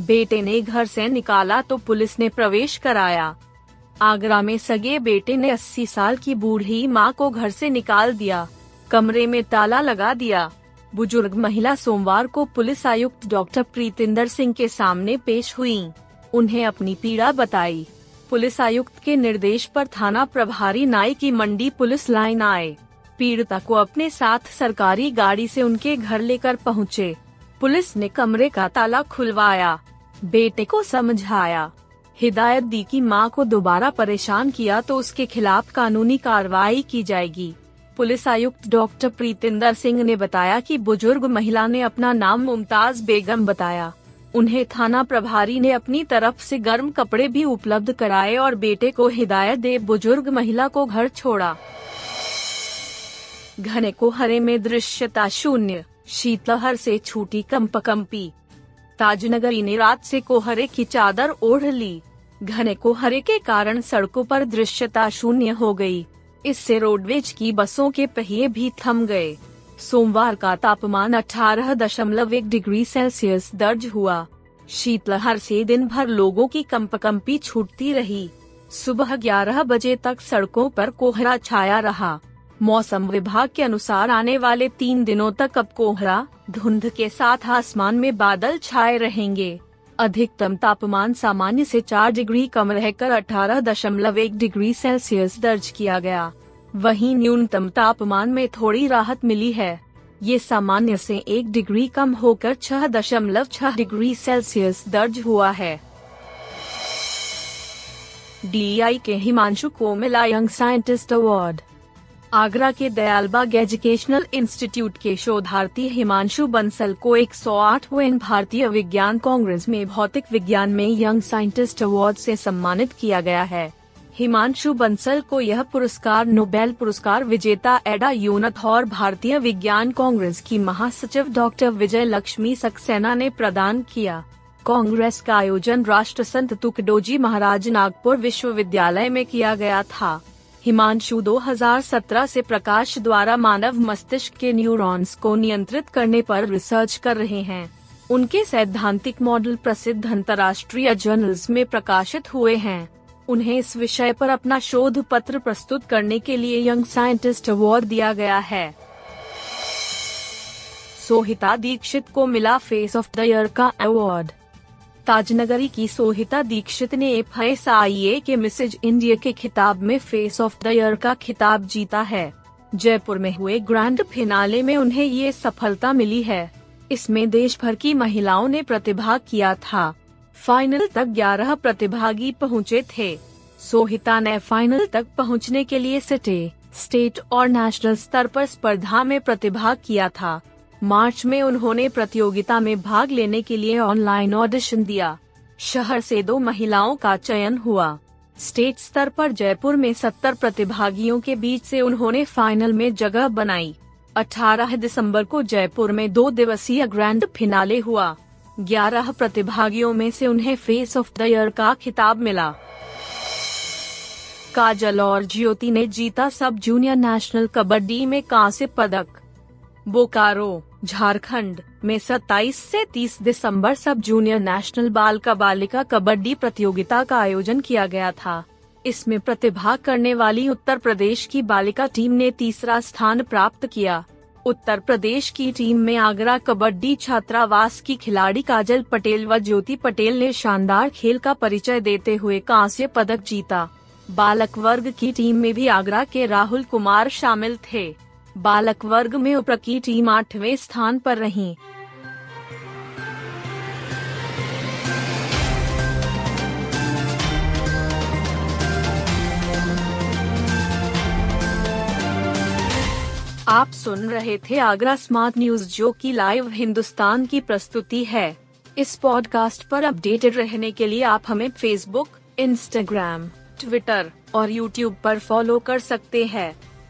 बेटे ने घर से निकाला तो पुलिस ने प्रवेश कराया। आगरा में सगे बेटे ने 80 साल की बूढ़ी माँ को घर से निकाल दिया। कमरे में ताला लगा दिया। बुज़ुर्ग महिला सोमवार को पुलिस आयुक्त डॉक्टर प्रीतिंदर सिंह के सामने पेश हुई। उन्हें अपनी पीड़ा बताई। पुलिस आयुक्त के निर्देश पर थाना प्रभारी नाई की मंडी पुलिस लाइन आए। पीड़िता को अपने साथ सरकारी गाड़ी से उनके घर लेकर पहुँचे। पुलिस ने कमरे का ताला खुलवाया। बेटे को समझाया। हिदायत दी कि माँ को दोबारा परेशान किया तो उसके खिलाफ कानूनी कार्रवाई की जाएगी। पुलिस आयुक्त डॉक्टर प्रीतिंदर सिंह ने बताया कि बुज़ुर्ग महिला ने अपना नाम मुमताज़ बेगम बताया। उन्हें थाना प्रभारी ने अपनी तरफ़ से गर्म कपड़े भी उपलब्ध कराए और बेटे को हिदायत दे बुज़ुर्ग महिला को घर छोड़ा। घने को हरे में दृश्यता शून्य। शीतलहर से छूटी कंपकंपी। ताजनगरी ने रात से कोहरे की चादर ओढ़ ली। घने कोहरे के कारण सड़कों पर दृश्यता शून्य हो गई। इससे रोडवेज़ की बसों के पहिए भी थम गए। सोमवार का तापमान 18.1 डिग्री सेल्सियस दर्ज हुआ। शीतलहर से दिन भर लोगों की कंपकंपी छूटती रही। सुबह 11 बजे तक सड़कों पर कोहरा छाया रहा। मौसम विभाग के अनुसार आने वाले तीन दिनों तक अब कोहरा, धुंध के साथ आसमान में बादल छाए रहेंगे। अधिकतम तापमान सामान्य से चार डिग्री कम रहकर 18.1 डिग्री सेल्सियस दर्ज किया गया। वहीं न्यूनतम तापमान में थोड़ी राहत मिली है। ये सामान्य से एक डिग्री कम होकर 6.6 डिग्री सेल्सियस दर्ज हुआ है। डीआई के हिमांशु को मिला यंग साइंटिस्ट अवार्ड आगरा के दयालबाग एजुकेशनल इंस्टीट्यूट के शोधार्थी हिमांशु बंसल को 108वें भारतीय विज्ञान कांग्रेस में भौतिक विज्ञान में यंग साइंटिस्ट अवार्ड से सम्मानित किया गया है। हिमांशु बंसल को यह पुरस्कार नोबेल पुरस्कार विजेता एडा यूनथ और भारतीय विज्ञान कांग्रेस की महासचिव डॉक्टर विजय लक्ष्मी सक्सेना ने प्रदान किया। कांग्रेस का आयोजन राष्ट्र संत तुकडोजी महाराज नागपुर विश्वविद्यालय में किया गया था। हिमांशु 2017 से प्रकाश द्वारा मानव मस्तिष्क के न्यूरॉन्स को नियंत्रित करने पर रिसर्च कर रहे हैं। उनके सैद्धांतिक मॉडल प्रसिद्ध अंतर्राष्ट्रीय जर्नल्स में प्रकाशित हुए हैं। उन्हें इस विषय पर अपना शोध पत्र प्रस्तुत करने के लिए यंग साइंटिस्ट अवार्ड दिया गया है। सोहिता दीक्षित को मिला फेस ऑफ़ द ईयर का अवार्ड। ताजनगरी की सोहिता दीक्षित ने एफ़ एस के मिसेज इंडिया के खिताब में फेस ऑफ़ द ईयर का खिताब जीता है। जयपुर में हुए ग्रैंड फिनाले में उन्हें ये सफलता मिली है। इसमें देश भर की महिलाओं ने प्रतिभाग किया था। फाइनल तक 11 प्रतिभागी पहुँचे थे। सोहिता ने फाइनल तक पहुँचने के लिए सिटे, स्टेट और नेशनल स्तर पर स्पर्धा में प्रतिभाग किया था। मार्च में उन्होंने प्रतियोगिता में भाग लेने के लिए ऑनलाइन ऑडिशन दिया। शहर से दो महिलाओं का चयन हुआ। स्टेट स्तर पर जयपुर में सत्तर प्रतिभागियों के बीच से उन्होंने फाइनल में जगह बनाई। 18 दिसंबर को जयपुर में दो दिवसीय ग्रैंड फिनाले हुआ। 11 प्रतिभागियों में से उन्हें फेस ऑफ़ द ईयर का खिताब मिला। काजल और ज्योति ने जीता सब जूनियर नेशनल कबड्डी में कांस्य पदक। बोकारो, झारखंड में 27 से 30 दिसंबर सब जूनियर नेशनल बाल का बालिका कबड्डी प्रतियोगिता का आयोजन किया गया था। इसमें प्रतिभाग करने वाली उत्तर प्रदेश की बालिका टीम ने तीसरा स्थान प्राप्त किया। उत्तर प्रदेश की टीम में आगरा कबड्डी छात्रावास की खिलाड़ी काजल पटेल व ज्योति पटेल ने शानदार खेल का परिचय देते हुए कांस्य पदक जीता। बालक वर्ग की टीम में भी आगरा के राहुल कुमार शामिल थे। बालक वर्ग में उप्र की टीम आठवें स्थान पर रही। आप सुन रहे थे आगरा स्मार्ट न्यूज़, जो की लाइव हिंदुस्तान की प्रस्तुति है। इस पॉडकास्ट पर अपडेटेड रहने के लिए आप हमें फेसबुक इंस्टाग्राम ट्विटर और यूट्यूब पर फॉलो कर सकते हैं।